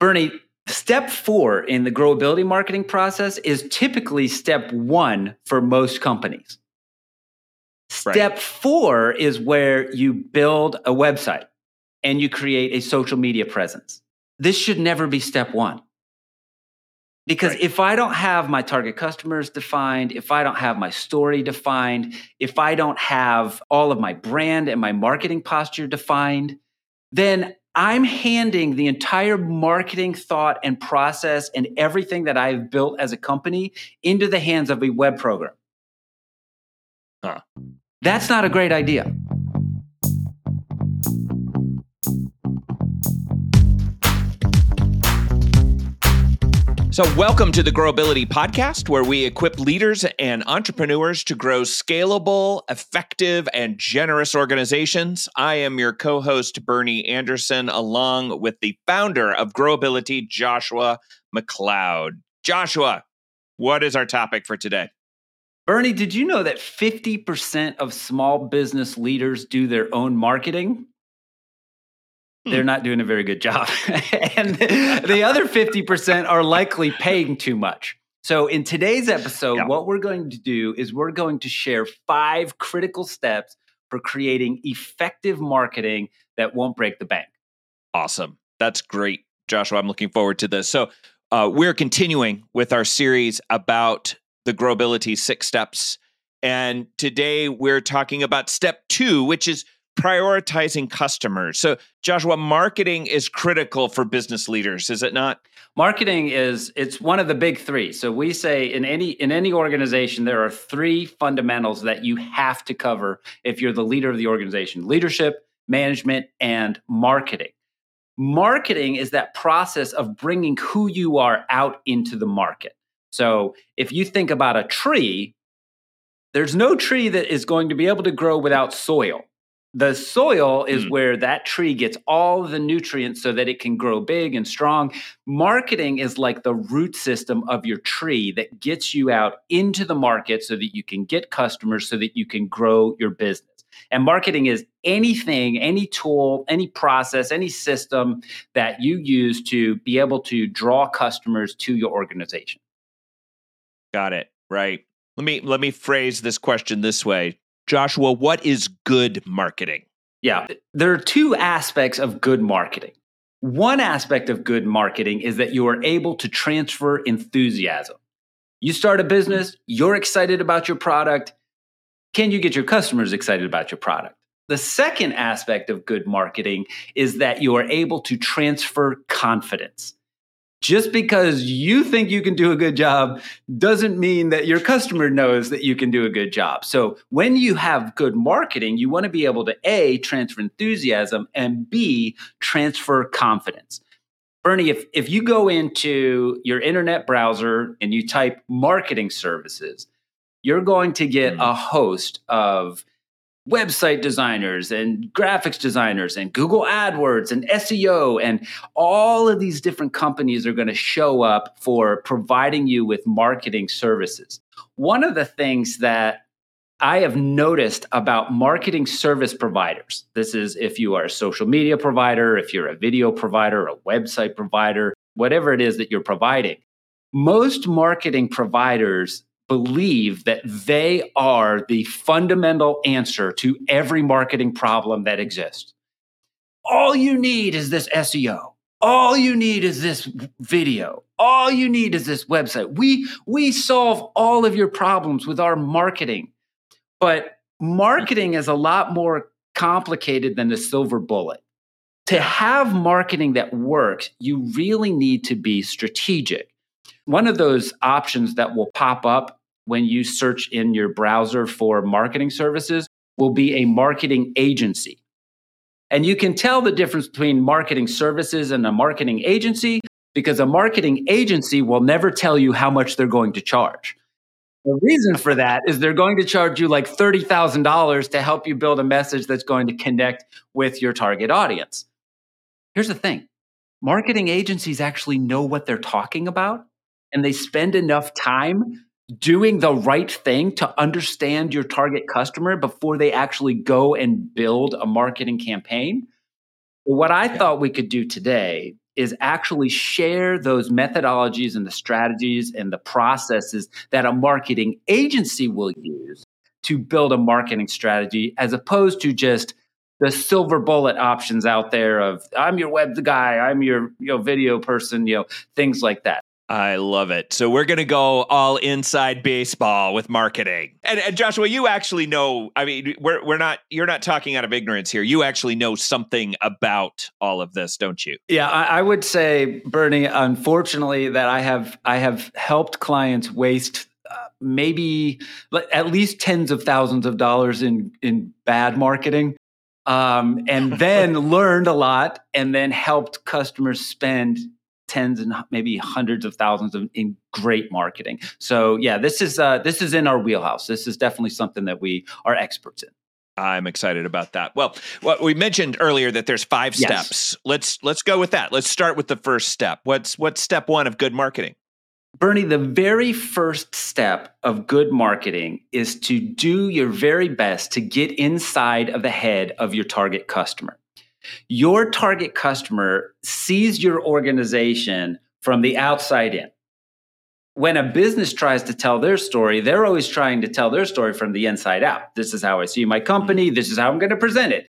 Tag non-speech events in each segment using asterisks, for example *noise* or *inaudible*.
Bernie, step four in the growability marketing process is typically step one for most companies. Step right. four is where you build a website and you create a social media presence. This should never be step one. Because right. if I don't have my target customers defined, if I don't have my story defined, if I don't have all of my brand and my marketing posture defined, then I'm handing the entire marketing thought and process and everything that I've built as a company into the hands of a web program. Huh. That's not a great idea. So, welcome to the Growability Podcast, where we equip leaders and entrepreneurs to grow scalable, effective, and generous organizations. I am your co host, Bernie Anderson, along with the founder of Growability, Joshua MacLeod. Joshua, what is our topic for today? Bernie, did you know that 50% of small business leaders do their own marketing? They're hmm. not doing a very good job. *laughs* and the other 50% are likely paying too much. So, in today's episode, yeah. what we're going to do is we're going to share five critical steps for creating effective marketing that won't break the bank. Awesome. That's great, Joshua. I'm looking forward to this. So, uh, we're continuing with our series about the Growability Six Steps. And today we're talking about step two, which is prioritizing customers. So, Joshua, marketing is critical for business leaders, is it not? Marketing is it's one of the big 3. So we say in any in any organization there are three fundamentals that you have to cover if you're the leader of the organization. Leadership, management, and marketing. Marketing is that process of bringing who you are out into the market. So, if you think about a tree, there's no tree that is going to be able to grow without soil. The soil is mm. where that tree gets all the nutrients so that it can grow big and strong. Marketing is like the root system of your tree that gets you out into the market so that you can get customers so that you can grow your business. And marketing is anything, any tool, any process, any system that you use to be able to draw customers to your organization. Got it. Right. Let me let me phrase this question this way. Joshua, what is good marketing? Yeah, there are two aspects of good marketing. One aspect of good marketing is that you are able to transfer enthusiasm. You start a business, you're excited about your product. Can you get your customers excited about your product? The second aspect of good marketing is that you are able to transfer confidence just because you think you can do a good job doesn't mean that your customer knows that you can do a good job. So when you have good marketing, you want to be able to A, transfer enthusiasm and B, transfer confidence. Bernie, if, if you go into your internet browser and you type marketing services, you're going to get mm. a host of website designers and graphics designers and Google AdWords and SEO and all of these different companies are going to show up for providing you with marketing services. One of the things that I have noticed about marketing service providers. This is if you are a social media provider, if you're a video provider, a website provider, whatever it is that you're providing. Most marketing providers believe that they are the fundamental answer to every marketing problem that exists. All you need is this SEO. All you need is this video. All you need is this website. We we solve all of your problems with our marketing. But marketing is a lot more complicated than the silver bullet. To have marketing that works, you really need to be strategic. One of those options that will pop up when you search in your browser for marketing services will be a marketing agency. And you can tell the difference between marketing services and a marketing agency because a marketing agency will never tell you how much they're going to charge. The reason for that is they're going to charge you like $30,000 to help you build a message that's going to connect with your target audience. Here's the thing marketing agencies actually know what they're talking about and they spend enough time doing the right thing to understand your target customer before they actually go and build a marketing campaign. What I yeah. thought we could do today is actually share those methodologies and the strategies and the processes that a marketing agency will use to build a marketing strategy as opposed to just the silver bullet options out there of I'm your web guy, I'm your you know video person, you know, things like that. I love it. So we're going to go all inside baseball with marketing. And, and, Joshua, you actually know. I mean, we're we're not. You're not talking out of ignorance here. You actually know something about all of this, don't you? Yeah, I, I would say, Bernie. Unfortunately, that I have I have helped clients waste uh, maybe at least tens of thousands of dollars in in bad marketing um, and then *laughs* learned a lot and then helped customers spend tens and maybe hundreds of thousands of, in great marketing. So yeah, this is uh, this is in our wheelhouse. This is definitely something that we are experts in. I'm excited about that. Well, what we mentioned earlier that there's five yes. steps. Let's let's go with that. Let's start with the first step. What's what's step 1 of good marketing? Bernie, the very first step of good marketing is to do your very best to get inside of the head of your target customer. Your target customer sees your organization from the outside in. When a business tries to tell their story, they're always trying to tell their story from the inside out. This is how I see my company. This is how I'm going to present it.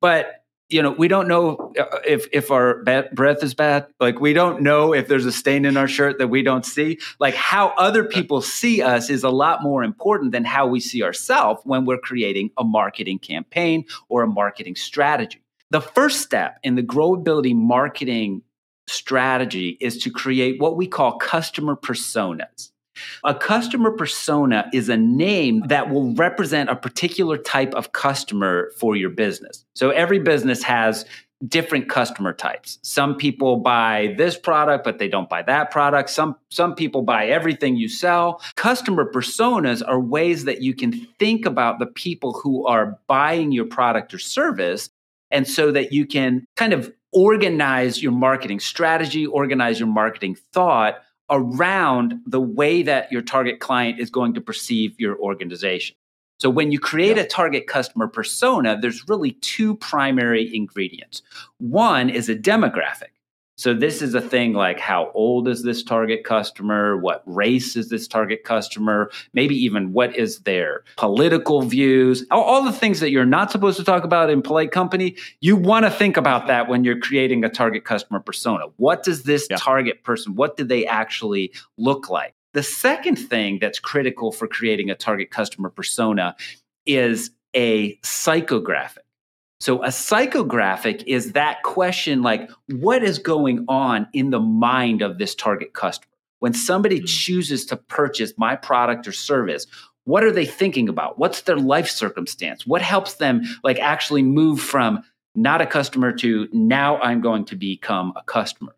But you know, we don't know uh, if if our breath is bad. Like we don't know if there's a stain in our shirt that we don't see. Like how other people see us is a lot more important than how we see ourselves when we're creating a marketing campaign or a marketing strategy. The first step in the growability marketing strategy is to create what we call customer personas. A customer persona is a name that will represent a particular type of customer for your business. So every business has different customer types. Some people buy this product but they don't buy that product. Some some people buy everything you sell. Customer personas are ways that you can think about the people who are buying your product or service and so that you can kind of organize your marketing strategy, organize your marketing thought around the way that your target client is going to perceive your organization. So when you create yeah. a target customer persona, there's really two primary ingredients. One is a demographic. So this is a thing like how old is this target customer? What race is this target customer? Maybe even what is their political views? All, all the things that you're not supposed to talk about in polite company. You want to think about that when you're creating a target customer persona. What does this yeah. target person, what do they actually look like? The second thing that's critical for creating a target customer persona is a psychographic. So a psychographic is that question like, what is going on in the mind of this target customer? When somebody mm-hmm. chooses to purchase my product or service, what are they thinking about? What's their life circumstance? What helps them like actually move from not a customer to now I'm going to become a customer?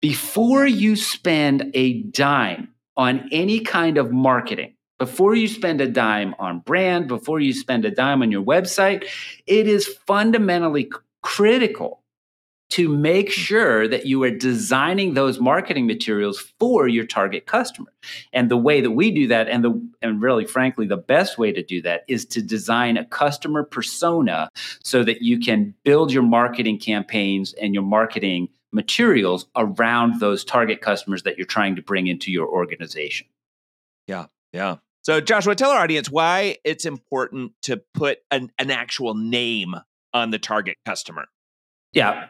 Before you spend a dime on any kind of marketing, before you spend a dime on brand, before you spend a dime on your website, it is fundamentally critical to make hmm. sure that you are designing those marketing materials for your target customer. And the way that we do that and the and really frankly the best way to do that is to design a customer persona so that you can build your marketing campaigns and your marketing materials around those target customers that you're trying to bring into your organization. Yeah. Yeah. So, Joshua, tell our audience why it's important to put an, an actual name on the target customer. Yeah.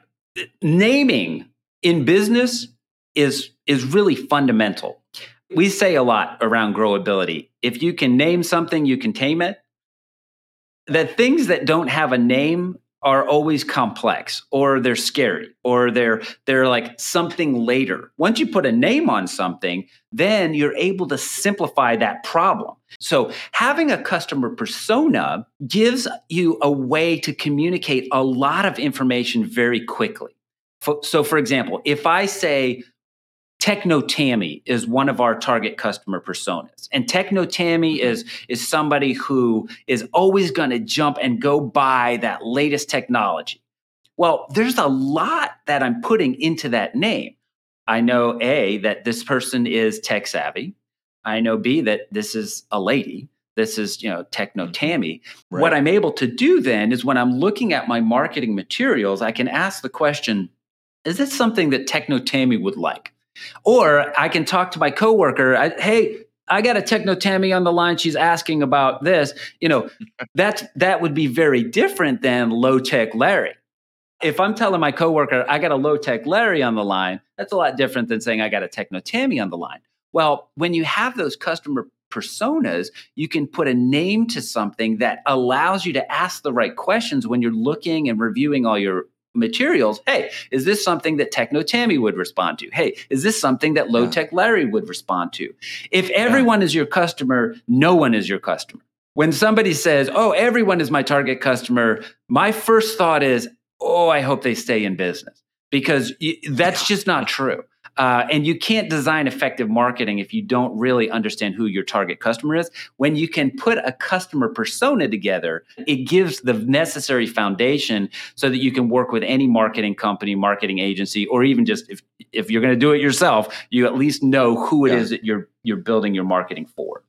Naming in business is is really fundamental. We say a lot around growability. If you can name something, you can tame it. The things that don't have a name are always complex or they're scary or they're they're like something later. Once you put a name on something, then you're able to simplify that problem. So, having a customer persona gives you a way to communicate a lot of information very quickly. So, for example, if I say Techno Tammy is one of our target customer personas. And Techno Tammy mm-hmm. is, is somebody who is always going to jump and go buy that latest technology. Well, there's a lot that I'm putting into that name. I know A, that this person is tech savvy. I know B, that this is a lady. This is, you know, Techno mm-hmm. Tammy. Right. What I'm able to do then is when I'm looking at my marketing materials, I can ask the question, is this something that Techno Tammy would like? Or I can talk to my coworker, I, hey, I got a techno Tammy on the line. She's asking about this. You know, *laughs* that that would be very different than low tech Larry. If I'm telling my coworker I got a low tech Larry on the line, that's a lot different than saying I got a techno Tammy on the line. Well, when you have those customer personas, you can put a name to something that allows you to ask the right questions when you're looking and reviewing all your materials. Hey, is this something that Techno Tammy would respond to? Hey, is this something that Low Tech Larry would respond to? If everyone yeah. is your customer, no one is your customer. When somebody says, "Oh, everyone is my target customer," my first thought is, "Oh, I hope they stay in business." Because that's just not true. Uh, and you can't design effective marketing if you don't really understand who your target customer is. When you can put a customer persona together, it gives the necessary foundation so that you can work with any marketing company, marketing agency, or even just if, if you're going to do it yourself, you at least know who it yeah. is that you're you're building your marketing for.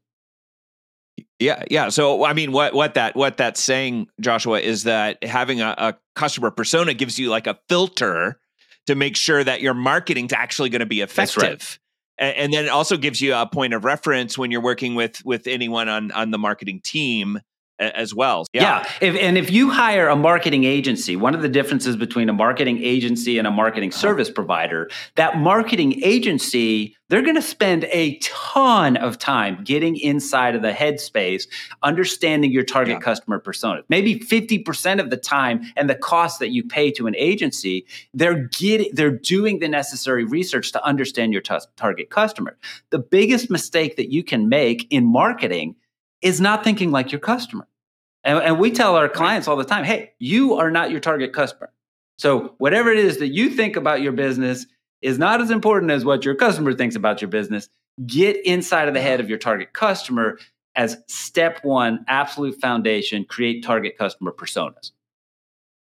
Yeah, yeah. So I mean, what what that what that's saying, Joshua, is that having a, a customer persona gives you like a filter to make sure that your marketing is actually going to be effective. And then it also gives you a point of reference when you're working with with anyone on on the marketing team as well. Yeah. yeah. If, and if you hire a marketing agency, one of the differences between a marketing agency and a marketing uh-huh. service provider, that marketing agency, they're going to spend a ton of time getting inside of the headspace, understanding your target yeah. customer persona. Maybe 50% of the time and the cost that you pay to an agency, they're getting they're doing the necessary research to understand your t- target customer. The biggest mistake that you can make in marketing is not thinking like your customer. And, and we tell our clients all the time hey, you are not your target customer. So, whatever it is that you think about your business is not as important as what your customer thinks about your business. Get inside of the head of your target customer as step one, absolute foundation, create target customer personas.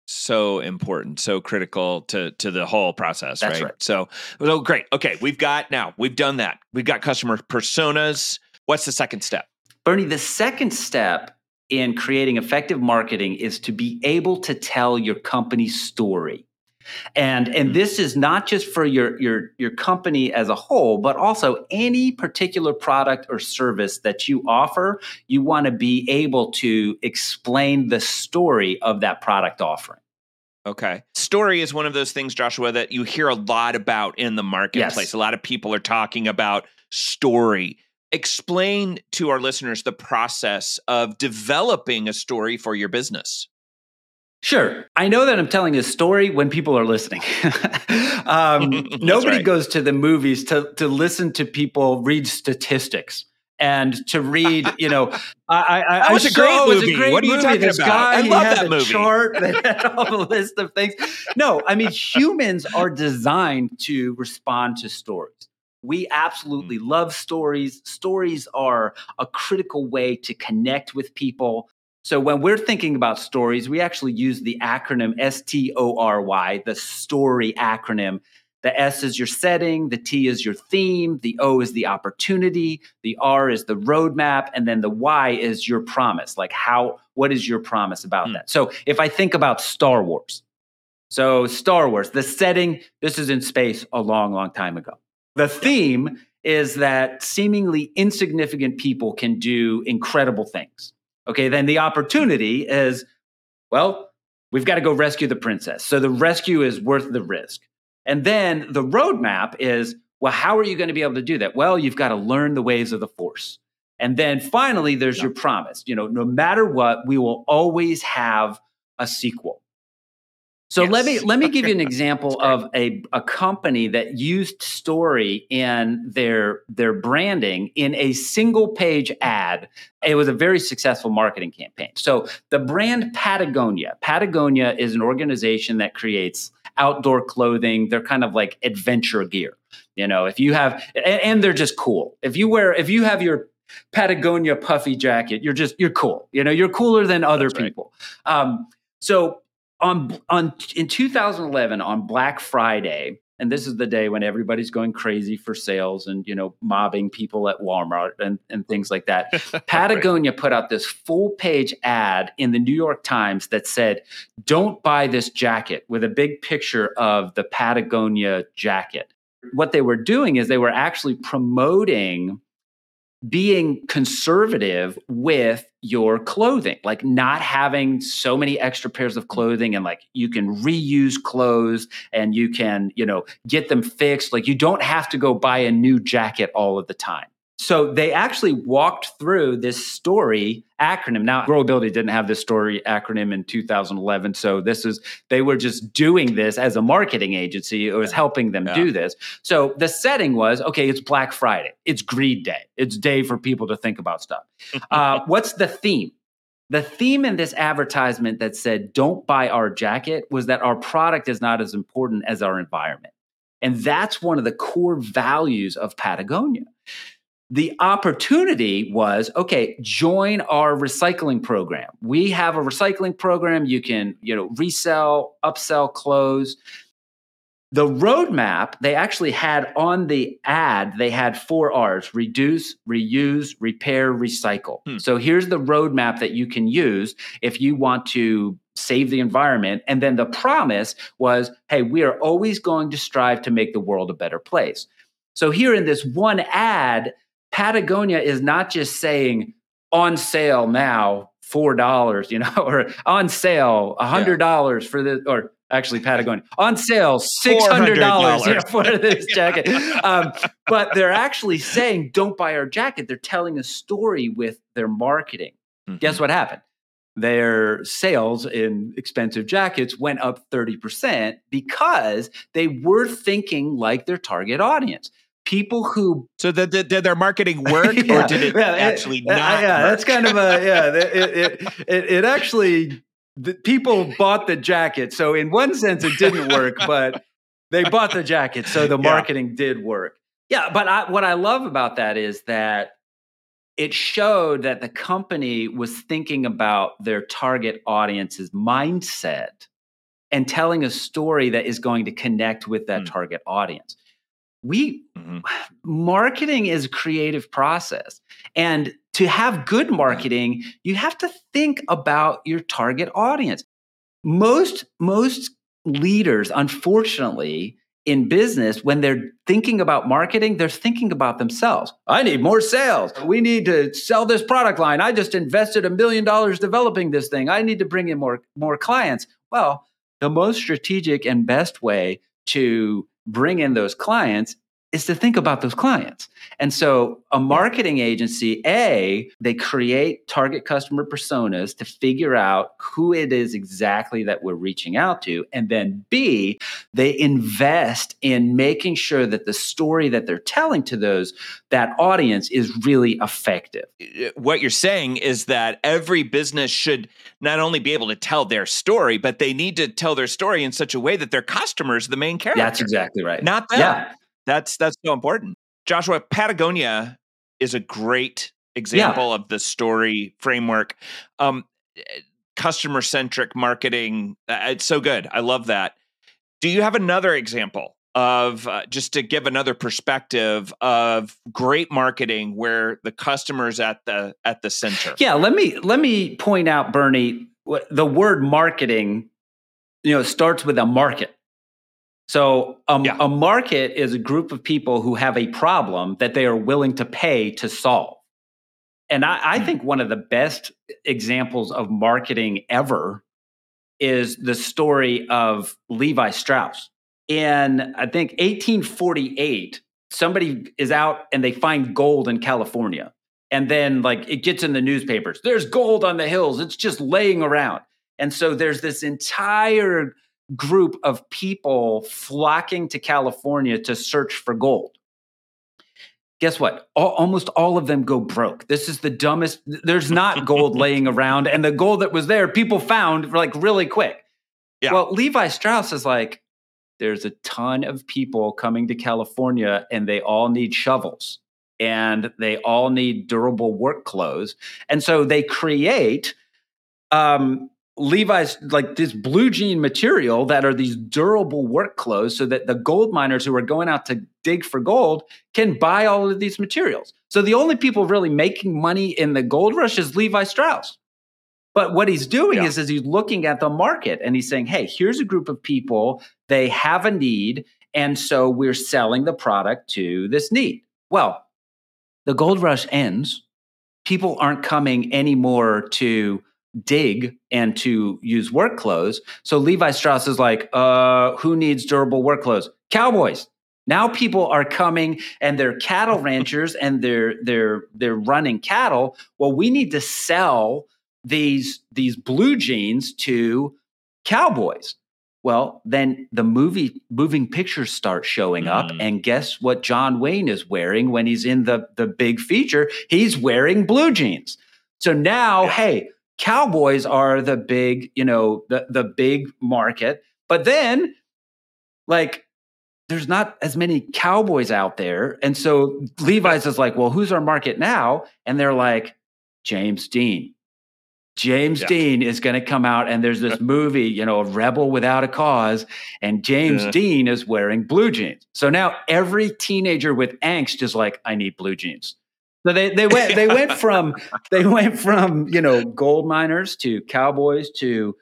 So important, so critical to to the whole process, right? right? So, so great. Okay, we've got now we've done that. We've got customer personas. What's the second step? Bernie, the second step in creating effective marketing is to be able to tell your company's story. And and mm-hmm. this is not just for your your your company as a whole, but also any particular product or service that you offer, you want to be able to explain the story of that product offering. Okay. Story is one of those things, Joshua, that you hear a lot about in the marketplace. Yes. A lot of people are talking about story explain to our listeners the process of developing a story for your business. Sure. I know that I'm telling a story when people are listening. *laughs* um, *laughs* nobody right. goes to the movies to, to listen to people read statistics and to read, you know, I, I, that was, I a great movie. Was a great what are you talking this about? Guy, I love that movie. Chart that *laughs* had all the list of things. No, I mean humans are designed to respond to stories. We absolutely mm. love stories. Stories are a critical way to connect with people. So when we're thinking about stories, we actually use the acronym S T O R Y, the story acronym. The S is your setting, the T is your theme, the O is the opportunity, the R is the roadmap, and then the Y is your promise. Like how what is your promise about mm. that? So if I think about Star Wars. So Star Wars, the setting, this is in space a long long time ago. The theme is that seemingly insignificant people can do incredible things. Okay, then the opportunity is, well, we've got to go rescue the princess. So the rescue is worth the risk. And then the roadmap is, well, how are you going to be able to do that? Well, you've got to learn the ways of the force. And then finally, there's yeah. your promise. You know, no matter what, we will always have a sequel. So yes. let me let me give you an example of a, a company that used story in their their branding in a single page ad. It was a very successful marketing campaign. So the brand Patagonia, Patagonia is an organization that creates outdoor clothing. They're kind of like adventure gear. You know, if you have and, and they're just cool. If you wear if you have your Patagonia puffy jacket, you're just you're cool. You know, you're cooler than other That's people. Right. Um, so on on in 2011 on Black Friday, and this is the day when everybody's going crazy for sales and you know mobbing people at Walmart and, and things like that. *laughs* Patagonia right. put out this full page ad in the New York Times that said, "Don't buy this jacket," with a big picture of the Patagonia jacket. What they were doing is they were actually promoting being conservative with your clothing, like not having so many extra pairs of clothing and like you can reuse clothes and you can, you know, get them fixed. Like you don't have to go buy a new jacket all of the time. So they actually walked through this story acronym. Now, Growability didn't have this story acronym in 2011. So this is, they were just doing this as a marketing agency. It was helping them yeah. do this. So the setting was okay, it's Black Friday, it's greed day, it's day for people to think about stuff. *laughs* Uh, what's the theme? The theme in this advertisement that said, don't buy our jacket was that our product is not as important as our environment. And that's one of the core values of Patagonia the opportunity was okay join our recycling program. We have a recycling program. You can you know resell upsell close. The roadmap they actually had on the ad they had four r's reduce reuse repair recycle. Hmm. so here's the roadmap that you can use if you want to save the environment. And then the promise was hey we are always going to strive to make the world a better place. So here in this one ad Patagonia is not just saying on sale now, four dollars, you know, *laughs* or on sale, a hundred dollars yeah. for this, or actually Patagonia on sale, six hundred dollars *laughs* for this *laughs* jacket. Um, but they're actually saying, "Don't buy our jacket." They're telling a story with their marketing. Mm-hmm. Guess what happened? Their sales in expensive jackets went up 30% because they were thinking like their target audience people who so did, did, did their marketing work *laughs* yeah, or did it yeah, actually it, not yeah work? that's kind of a yeah *laughs* it it, it, it actually the people bought the jacket so in one sense it didn't work but they bought the jacket so the *laughs* marketing yeah. did work yeah but I, what i love about that is that it showed that the company was thinking about their target audience's mindset and telling a story that is going to connect with that mm. target audience we mm-hmm. marketing is a creative process. And to have good marketing you have to think about your target audience. Most most leaders unfortunately in business when they're thinking about marketing they're thinking about themselves. I need more sales. We need to sell this product line. I just invested a million dollars developing this thing. I need to bring in more more clients. Well the most strategic and best way to bring in those clients is to think about those clients. And so a marketing agency, A, they create target customer personas to figure out who it is exactly that we're reaching out to. And then B, they invest in making sure that the story that they're telling to those that audience is really effective. What you're saying is that every business should not only be able to tell their story, but they need to tell their story in such a way that their customers are the main character. That's exactly right. Not them. Yeah. That's that's so important. Joshua, Patagonia is a great example yeah. of the story framework. Um, customer centric marketing. Uh, it's so good. I love that. Do you have another example of uh, just to give another perspective of great marketing where the customer's at the at the center? Yeah, let me let me point out, Bernie. The word marketing, you know, starts with a market. So um, yeah. a market is a group of people who have a problem that they are willing to pay to solve. And I, I mm-hmm. think one of the best examples of marketing ever is the story of Levi Strauss. In I think 1848, somebody is out and they find gold in California. And then like it gets in the newspapers. There's gold on the hills. It's just laying around. And so there's this entire group of people flocking to California to search for gold. Guess what? All, almost all of them go broke. This is the dumbest. There's not gold *laughs* laying around, and the gold that was there, people found like really quick. Yeah. Well, Levi Strauss is like, there's a ton of people coming to California, and they all need shovels, and they all need durable work clothes, and so they create um, Levi's like this blue jean material that are these durable work clothes so that the gold miners who are going out to dig for gold can buy all of these materials. So the only people really making money in the gold rush is Levi Strauss. But what he's doing yeah. is, is he's looking at the market and he's saying, hey, here's a group of people, they have a need. And so we're selling the product to this need. Well, the gold rush ends. People aren't coming anymore to dig and to use work clothes. So Levi Strauss is like, uh, who needs durable work clothes? Cowboys. Now people are coming and they're cattle *laughs* ranchers and they're they're they're running cattle. Well, we need to sell these these blue jeans to cowboys. Well, then the movie moving pictures start showing up, mm. and guess what John Wayne is wearing when he's in the the big feature? He's wearing blue jeans. So now, yeah. hey, cowboys are the big, you know, the the big market. But then like there's not as many cowboys out there. And so Levi's is like, well, who's our market now? And they're like, James Dean. James yeah. Dean is going to come out, and there's this *laughs* movie, you know, a rebel without a cause, and James yeah. Dean is wearing blue jeans. So now every teenager with angst is like, I need blue jeans. So they they went they went from they went from you know gold miners to cowboys to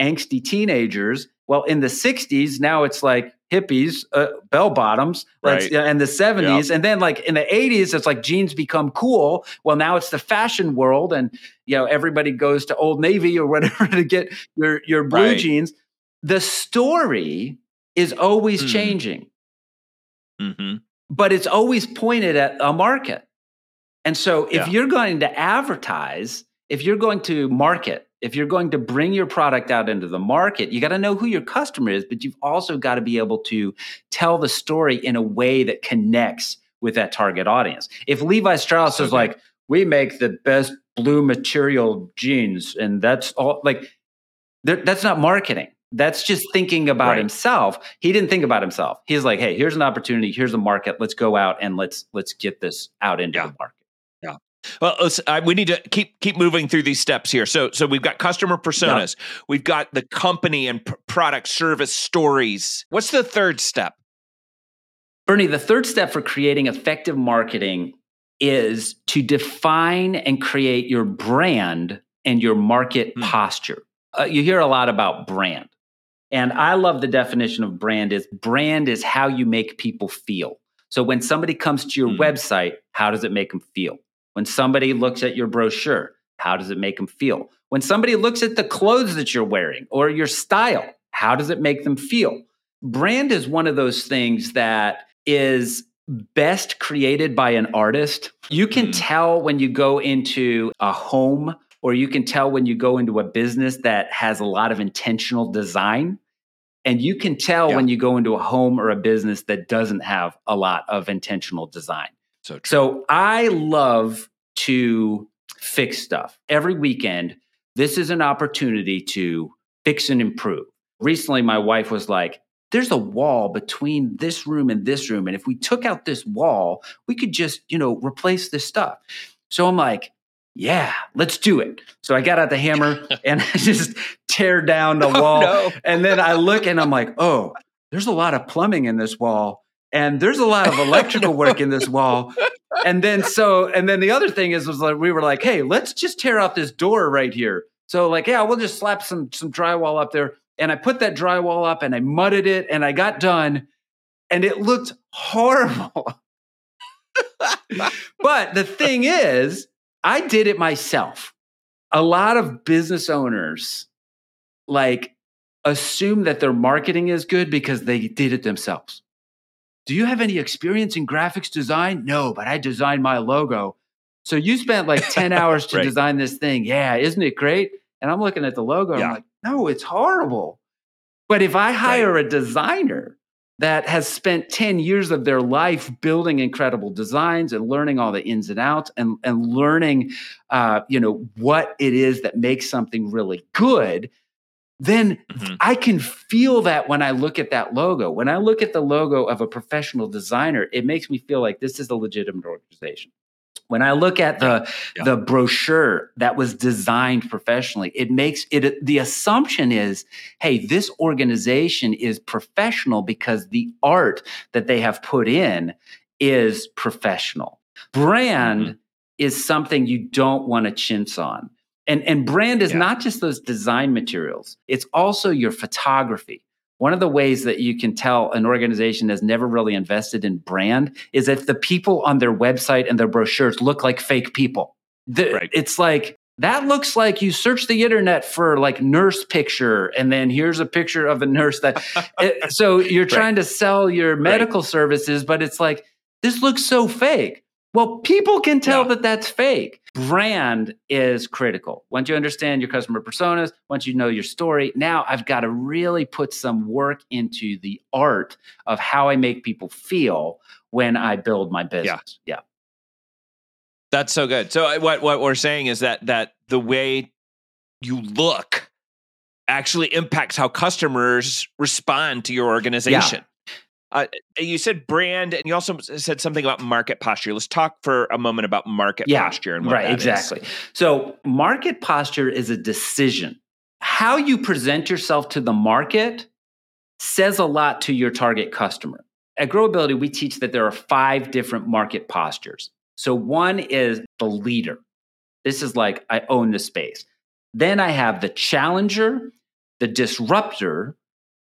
angsty teenagers. Well, in the '60s, now it's like hippies, uh, bell bottoms, right. and the 70s. Yep. And then like in the 80s, it's like jeans become cool. Well, now it's the fashion world. And, you know, everybody goes to Old Navy or whatever *laughs* to get your, your blue right. jeans. The story is always mm. changing, mm-hmm. but it's always pointed at a market. And so if yeah. you're going to advertise, if you're going to market, if you're going to bring your product out into the market, you got to know who your customer is, but you've also got to be able to tell the story in a way that connects with that target audience. If Levi Strauss okay. is like, we make the best blue material jeans, and that's all like, that's not marketing. That's just thinking about right. himself. He didn't think about himself. He's like, hey, here's an opportunity. Here's a market. Let's go out and let's let's get this out into yeah. the market. Well, we need to keep keep moving through these steps here. So, so we've got customer personas, we've got the company and p- product service stories. What's the third step? Bernie, the third step for creating effective marketing is to define and create your brand and your market hmm. posture. Uh, you hear a lot about brand. And I love the definition of brand is brand is how you make people feel. So when somebody comes to your hmm. website, how does it make them feel? When somebody looks at your brochure, how does it make them feel? When somebody looks at the clothes that you're wearing or your style, how does it make them feel? Brand is one of those things that is best created by an artist. You can mm. tell when you go into a home or you can tell when you go into a business that has a lot of intentional design. And you can tell yeah. when you go into a home or a business that doesn't have a lot of intentional design. So, true. so I love to fix stuff every weekend. This is an opportunity to fix and improve. Recently, my wife was like, there's a wall between this room and this room. And if we took out this wall, we could just, you know, replace this stuff. So I'm like, yeah, let's do it. So I got out the hammer *laughs* and *laughs* I just tear down the oh, wall. No. And then I look and I'm like, oh, there's a lot of plumbing in this wall and there's a lot of *laughs* electrical work in this wall. And then so and then the other thing is was like we were like hey let's just tear out this door right here. So like yeah we'll just slap some some drywall up there. And i put that drywall up and i mudded it and i got done and it looked horrible. *laughs* But the thing is i did it myself. A lot of business owners like assume that their marketing is good because they did it themselves do you have any experience in graphics design? No, but I designed my logo. So you spent like 10 *laughs* hours to right. design this thing. Yeah, isn't it great? And I'm looking at the logo. Yeah. I'm like, no, it's horrible. But if I hire right. a designer that has spent 10 years of their life building incredible designs and learning all the ins and outs and, and learning uh, you know what it is that makes something really good then mm-hmm. I can feel that when I look at that logo. When I look at the logo of a professional designer, it makes me feel like this is a legitimate organization. When I look at the yeah. the brochure that was designed professionally, it makes it the assumption is, hey, this organization is professional because the art that they have put in is professional. Brand mm-hmm. is something you don't want to chintz on. And and brand is yeah. not just those design materials. It's also your photography one of the ways that you can tell an organization has never really invested in brand is if the people on their website and their brochures look like fake people. The, right. It's like that looks like you search the internet for like nurse picture and then here's a picture of a nurse that *laughs* it, so you're trying right. to sell your medical right. services but it's like this looks so fake well, people can tell yeah. that that's fake. Brand is critical. Once you understand your customer personas, once you know your story, now I've got to really put some work into the art of how I make people feel when I build my business. Yeah. yeah. That's so good. So what what we're saying is that that the way you look actually impacts how customers respond to your organization. Uh, you said brand, and you also said something about market posture. Let's talk for a moment about market yeah, posture and right, exactly. Is. So, market posture is a decision. How you present yourself to the market says a lot to your target customer. At Growability, we teach that there are five different market postures. So, one is the leader. This is like I own the space. Then I have the challenger, the disruptor,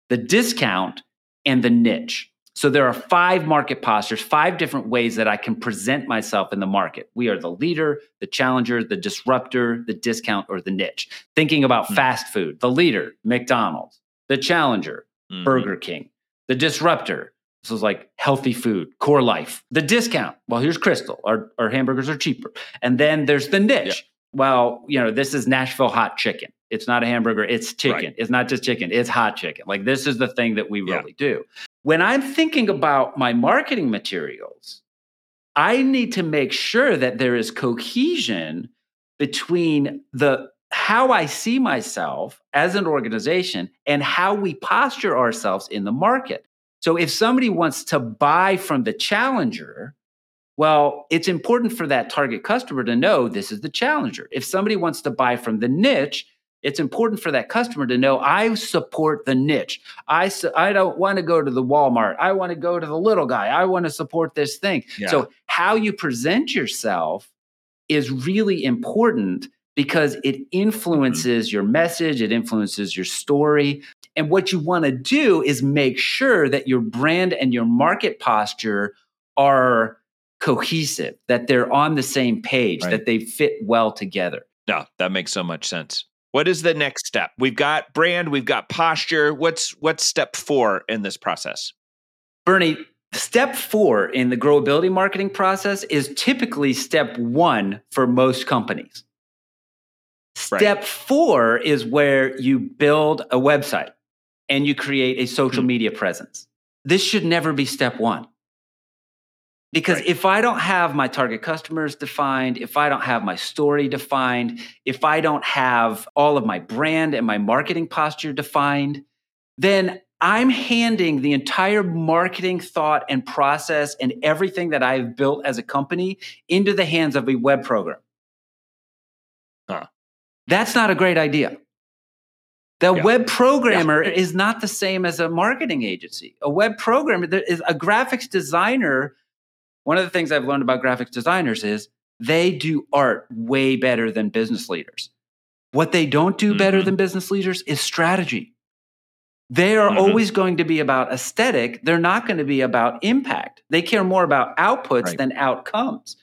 the discount, and the niche. So there are five market postures, five different ways that I can present myself in the market. We are the leader, the challenger, the disruptor, the discount, or the niche. Thinking about mm-hmm. fast food, the leader, McDonald's, the challenger, mm-hmm. Burger King, the disruptor. This is like healthy food, CoreLife. The discount, well, here's Krystal. Our, our hamburgers are cheaper. And then there's the niche. Yeah. Well, you know, this is Nashville hot chicken. It's not a hamburger, it's chicken. Right. It's not just chicken, it's hot chicken. Like this is the thing that we really yeah. do when I'm thinking about my marketing materials, I need to make sure that there is cohesion between the how I see myself as an organization and how we posture ourselves in the market. So if somebody wants to buy from the challenger, well, it's important for that target customer to know this is the challenger. If somebody wants to buy from the niche, it's important for that customer to know I support the niche. I, I don't want to go to the Walmart. I want to go to the little guy. I want to support this thing. Yeah. So, how you present yourself is really important because it mm-hmm. influences mm-hmm. your message, it influences your story. And what you want to do is make sure that your brand and your market posture are cohesive, that they're on the same page, right. that they fit well together. No, that makes so much sense. What is the next step? We've got brand, we've got posture. What's what's step 4 in this process? Bernie, step 4 in the growability marketing process is typically step 1 for most companies. Step right. 4 is where you build a website and you create a social mm-hmm. media presence. This should never be step 1. Because right. if I don't have my target customers defined, if I don't have my story defined, if I don't have all of my brand and my marketing posture defined, then I'm handing the entire marketing thought and process and everything that I've built as a company into the hands of a web program. Huh. That's not a great idea. The yeah. web programmer yeah. is not the same as a marketing agency. A web programmer is a graphics designer one of the things I've learned about graphics designers is they do art way better than business leaders. What they don't do mm-hmm. better than business leaders is strategy. They are mm-hmm. always going to be about aesthetic. They're not going to be about impact. They care more about outputs right. than outcomes.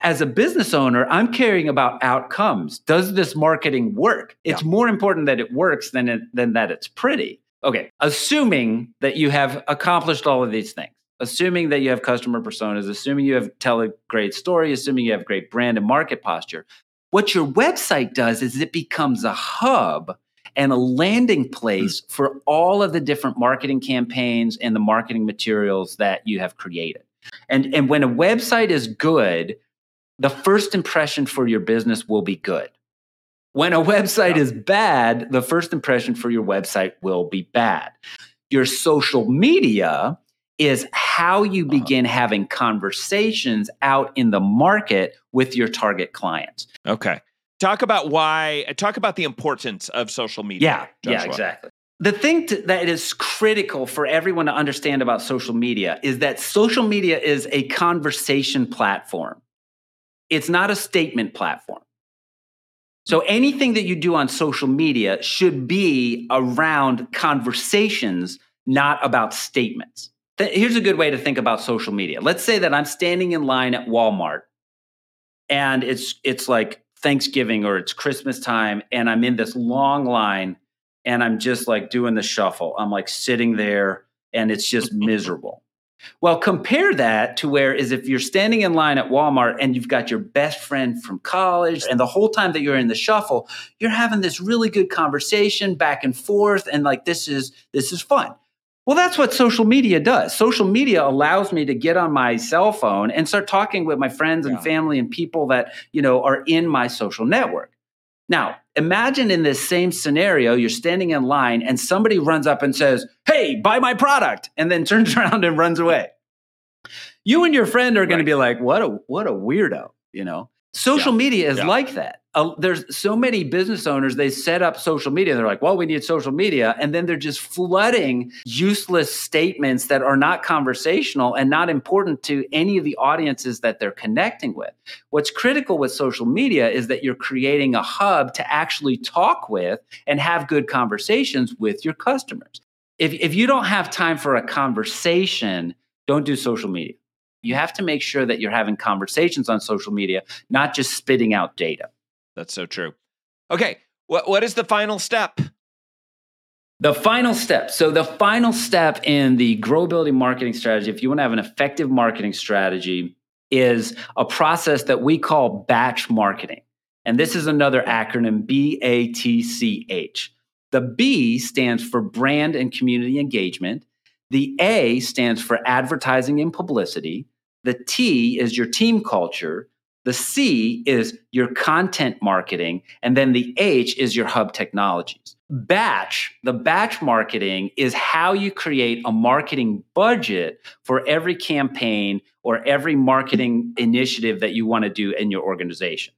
As a business owner, I'm caring about outcomes. Does this marketing work? It's yeah. more important that it works than, it, than that it's pretty. Okay, assuming that you have accomplished all of these things assuming that you have customer personas, assuming you have tell a great story, assuming you have great brand and market posture, what your website does is it becomes a hub and a landing place mm-hmm. for all of the different marketing campaigns and the marketing materials that you have created. And, and when a website is good, the first impression for your business will be good. When a website yeah. is bad, the first impression for your website will be bad. Your social media is how you Uh-huh. begin having conversations out in the market with your target clients. Okay. Talk about why, talk about the importance of social media. Yeah, yeah, exactly. The thing to, that is critical for everyone to understand about social media is that social media is a conversation platform. It's not a statement platform. So anything that you do on social media should be around conversations, not about statements. Th- Here's a good way to think about social media. Let's say that I'm standing in line at Walmart and it's it's like Thanksgiving or it's Christmas time and I'm in this long line and I'm just like doing the shuffle. I'm like sitting there and it's just *laughs* miserable. Well, compare that to where is if you're standing in line at Walmart and you've got your best friend from college and the whole time that you're in the shuffle, you're having this really good conversation back and forth and like this is this is fun. Well, that's what social media does. Social media allows me to get on my cell phone and start talking with my friends and Yeah. family and people that, you know, are in my social network. Now, imagine in this same scenario, you're standing in line and somebody runs up and says, Hey, buy my product, and then *laughs* turns around and runs away. You and your friend are going Right. to be like, What a what a weirdo, you know? Social Yeah. media is Yeah. like that. There's so many business owners, they set up social media. and They're like, well, we need social media. And then they're just flooding useless statements that are not conversational and not important to any of the audiences that they're connecting with. What's critical with social media is that you're creating a hub to actually talk with and have good conversations with your customers. If, if you don't have time for a conversation, don't do social media. You have to make sure that you're having conversations on social media, not just spitting out data. That's so true. Okay. What, what is the final step? The final step. So, the final step in the growability marketing strategy, if you want to have an effective marketing strategy, is a process that we call batch marketing. And this is another acronym B A T C H. The B stands for brand and community engagement. The A stands for advertising and publicity. The T is your team culture. The C is your content marketing. And then the H is your hub technologies. Batch, the batch marketing is how you create a marketing budget for every campaign or every marketing initiative that you want to do in your organization.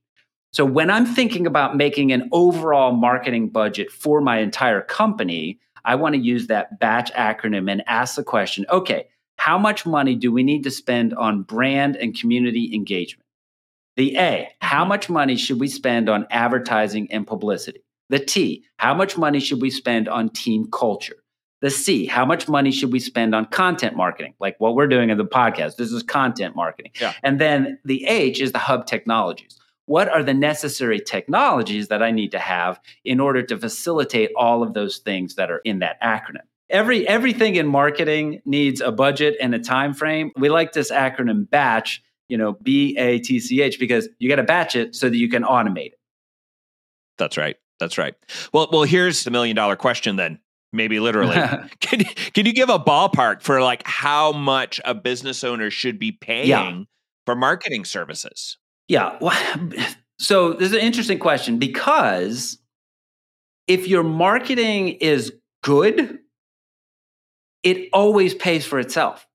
So when I'm thinking about making an overall marketing budget for my entire company, I want to use that batch acronym and ask the question okay, how much money do we need to spend on brand and community engagement? The A, how much money should we spend on advertising and publicity? The T, how much money should we spend on team culture? The C, how much money should we spend on content marketing? Like what we're doing in the podcast. This is content marketing. Yeah. And then the H is the hub technologies. What are the necessary technologies that I need to have in order to facilitate all of those things that are in that acronym? Every everything in marketing needs a budget and a time frame. We like this acronym batch, you know, B A T C H because you got to batch it so that you can automate it. That's right. That's right. Well, well, here's the million dollar question then. Maybe literally. *laughs* can, can you give a ballpark for like how much a business owner should be paying for marketing services? Yeah. Well, so this is an interesting question because if your marketing is good, it always pays for itself.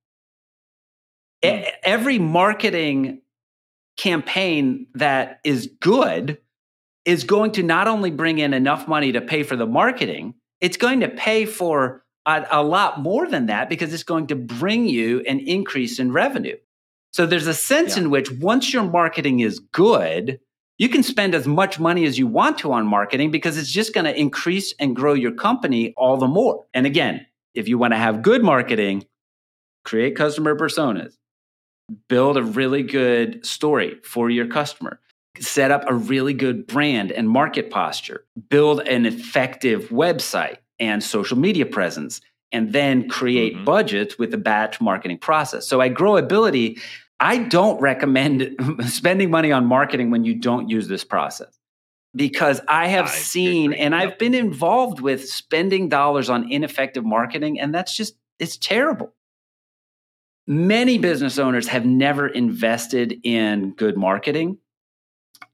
E- mm. Every marketing campaign that is good is going to not only bring in enough money to pay for the marketing, it's going to pay for a, a lot more than that because it's going to bring you an increase in revenue. So there's a sense Yeah. in which once your marketing is good, you can spend as much money as you want to on marketing because it's just going to increase and grow your company all the more. And again, if you want to have good marketing, create customer personas, build a really good story for your customer, set up a really good brand and market posture, build an effective website and social media presence, and then create Mhm. budgets with the batch marketing process. So at Growability, I don't recommend *laughs* spending money on marketing when you don't use this process. Because I have I seen agree. and Yep. I've been involved with spending dollars on ineffective marketing, and that's just, it's terrible. Many business owners have never invested in good marketing.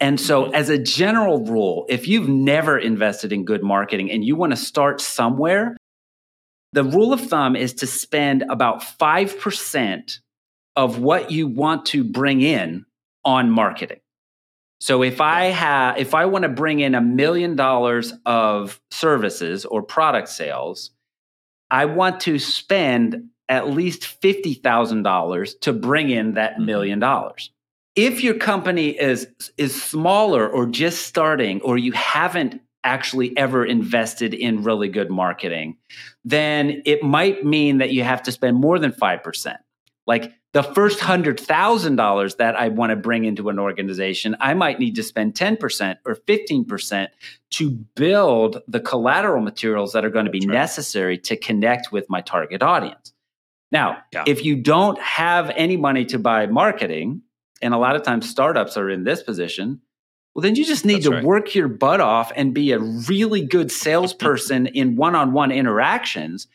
And so, as a general rule, if you've never invested in good marketing and you want to start somewhere, the rule of thumb is to spend about 5% of what you want to bring in on marketing. So if I have if I want to bring in a million dollars of services or product sales, I want to spend at least $50,000 to bring in that mm-hmm. million dollars. If your company is is smaller or just starting or you haven't actually ever invested in really good marketing, then it might mean that you have to spend more than 5%. Like the first $100,000 that I want to bring into an organization, I might need to spend 10% or 15% to build the collateral materials that are going to be right. necessary to connect with my target audience. Now, yeah. if you don't have any money to buy marketing, and a lot of times startups are in this position, well, then you just need That's to right. work your butt off and be a really good salesperson *laughs* in one on one interactions.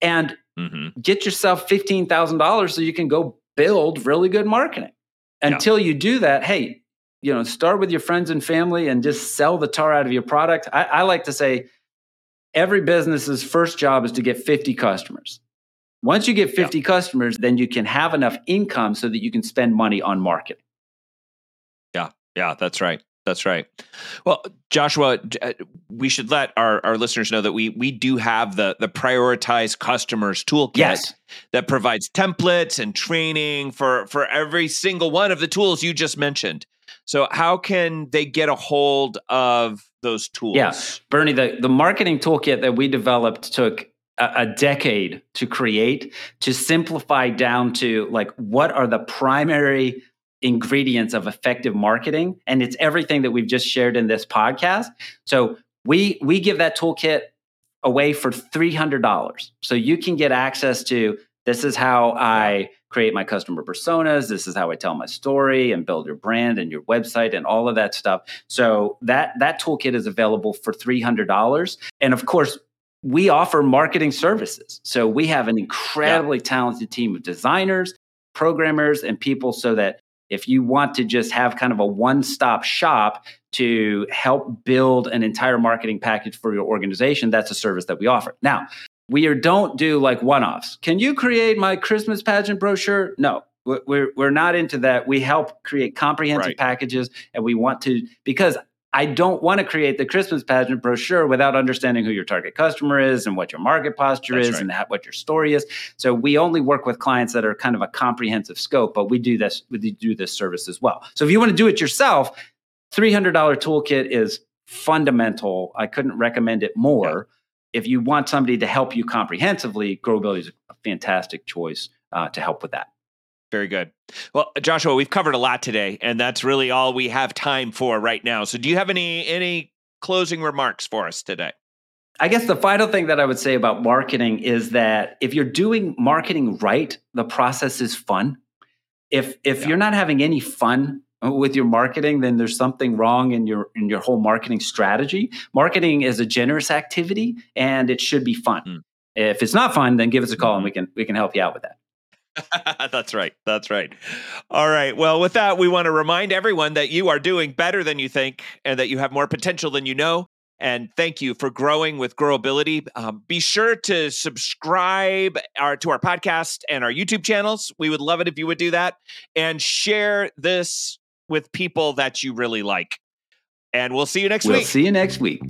And Mm-hmm. Get yourself $15,000 so you can go build really good marketing. Until yeah. you do that, hey, you know, start with your friends and family and just sell the tar out of your product. I, I like to say every business's first job is to get 50 customers. Once you get 50 yeah. customers, then you can have enough income so that you can spend money on marketing. Yeah, yeah, that's right. That's right. Well, Joshua, uh, we should let our, our listeners know that we we do have the the prioritized customers toolkit yes. that provides templates and training for for every single one of the tools you just mentioned. So, how can they get a hold of those tools? Yeah, Bernie, the the marketing toolkit that we developed took a, decade to create to simplify down to like what are the primary ingredients of effective marketing? And it's everything that we've just shared in this podcast. So we we give that toolkit away for $300 so you can get access to this is how i create my customer personas. This is how i tell my story and build your brand and your website and all of that stuff. So that that toolkit is available for $300 and of course we offer marketing services so we have an incredibly yeah. talented team of designers programmers and people so that if you want to just have kind of a one stop shop to help build an entire marketing package for your organization, that's a service that we offer. Now, we don't do like one offs. Can you create my Christmas pageant brochure? No, we're, we're not into that. We help create comprehensive right. packages and we want to, because I don't want to create the Christmas pageant brochure without understanding who your target customer is and what your market posture That's is right. and how, what your story is. So we only work with clients that are kind of a comprehensive scope, but we do this we do this service as well. So if you want to do it yourself, $300 toolkit is fundamental. I couldn't recommend it more. Yeah. If you want somebody to help you comprehensively, Growability is a fantastic choice uh, to help with that. Very good. Well, Joshua, we've covered a lot today, and that's really all we have time for right now. So, do you have any any closing remarks for us today? I guess the final thing that I would say about marketing is that if you're doing marketing right, the process is fun. If if yeah. you're not having any fun with your marketing, then there's something wrong in your in your whole marketing strategy. Marketing is a generous activity and it should be fun. Mm. If it's not fun, then give us a call mm-hmm. and we can we can help you out with that. *laughs* That's right. That's right. All right. Well, with that, we want to remind everyone that you are doing better than you think and that you have more potential than you know. And thank you for growing with Growability. Um, be sure to subscribe our, to our podcast and our YouTube channels. We would love it if you would do that and share this with people that you really like. And we'll see you next we'll week. See you next week.